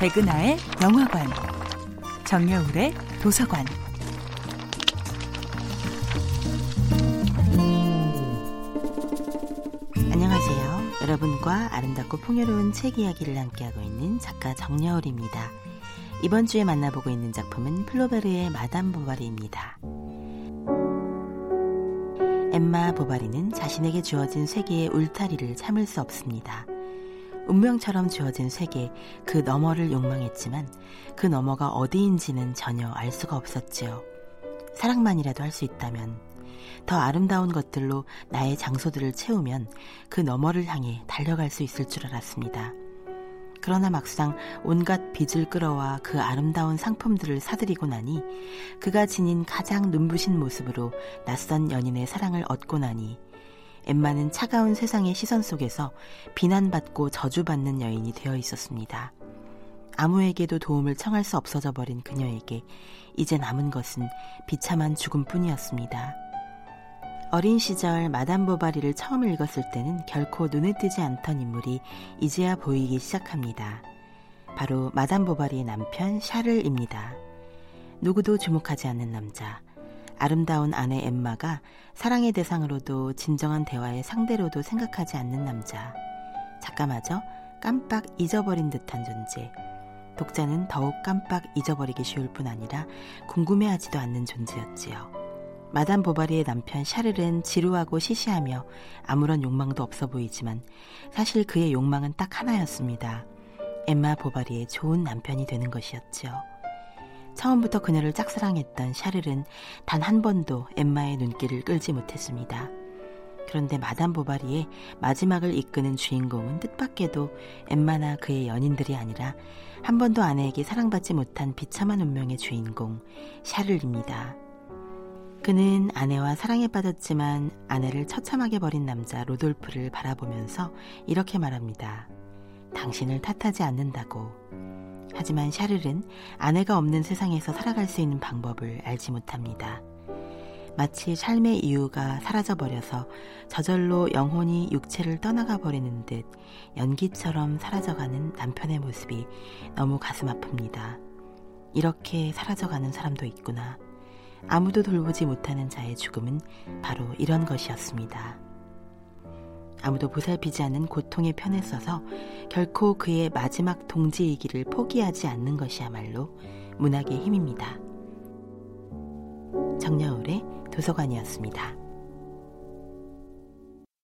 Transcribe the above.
백은하의 영화관, 정여울의 도서관. 안녕하세요. 여러분과 아름답고 풍요로운 책 이야기를 함께하고 있는 작가 정여울입니다. 이번 주에 만나보고 있는 작품은 플로베르의 마담 보바리입니다. 엠마 보바리는 자신에게 주어진 세계의 울타리를 참을 수 없습니다. 운명처럼 주어진 세계 그 너머를 욕망했지만 그 너머가 어디인지는 전혀 알 수가 없었지요. 사랑만이라도 할 수 있다면 더 아름다운 것들로 나의 장소들을 채우면 그 너머를 향해 달려갈 수 있을 줄 알았습니다. 그러나 막상 온갖 빚을 끌어와 그 아름다운 상품들을 사들이고 나니 그가 지닌 가장 눈부신 모습으로 낯선 연인의 사랑을 얻고 나니 엠마는 차가운 세상의 시선 속에서 비난받고 저주받는 여인이 되어 있었습니다. 아무에게도 도움을 청할 수 없어져 버린 그녀에게 이제 남은 것은 비참한 죽음뿐이었습니다. 어린 시절 마담 보바리를 처음 읽었을 때는 결코 눈에 띄지 않던 인물이 이제야 보이기 시작합니다. 바로 마담 보바리의 남편 샤를입니다. 누구도 주목하지 않는 남자, 아름다운 아내 엠마가 사랑의 대상으로도 진정한 대화의 상대로도 생각하지 않는 남자. 작가마저 깜빡 잊어버린 듯한 존재. 독자는 더욱 깜빡 잊어버리기 쉬울 뿐 아니라 궁금해하지도 않는 존재였지요. 마담 보바리의 남편 샤를은 지루하고 시시하며 아무런 욕망도 없어 보이지만 사실 그의 욕망은 딱 하나였습니다. 엠마 보바리의 좋은 남편이 되는 것이었지요. 처음부터 그녀를 짝사랑했던 샤를은 단 한 번도 엠마의 눈길을 끌지 못했습니다. 그런데 마담 보바리의 마지막을 이끄는 주인공은 뜻밖에도 엠마나 그의 연인들이 아니라 한 번도 아내에게 사랑받지 못한 비참한 운명의 주인공 샤를입니다. 그는 아내와 사랑에 빠졌지만 아내를 처참하게 버린 남자 로돌프를 바라보면서 이렇게 말합니다. 당신을 탓하지 않는다고. 하지만 샤를은 아내가 없는 세상에서 살아갈 수 있는 방법을 알지 못합니다. 마치 삶의 이유가 사라져버려서 저절로 영혼이 육체를 떠나가 버리는 듯 연기처럼 사라져가는 남편의 모습이 너무 가슴 아픕니다. 이렇게 사라져가는 사람도 있구나. 아무도 돌보지 못하는 자의 죽음은 바로 이런 것이었습니다. 아무도 보살피지 않는 고통의 편에 서서 결코 그의 마지막 동지이기를 포기하지 않는 것이야말로 문학의 힘입니다. 정여울의 도서관이었습니다.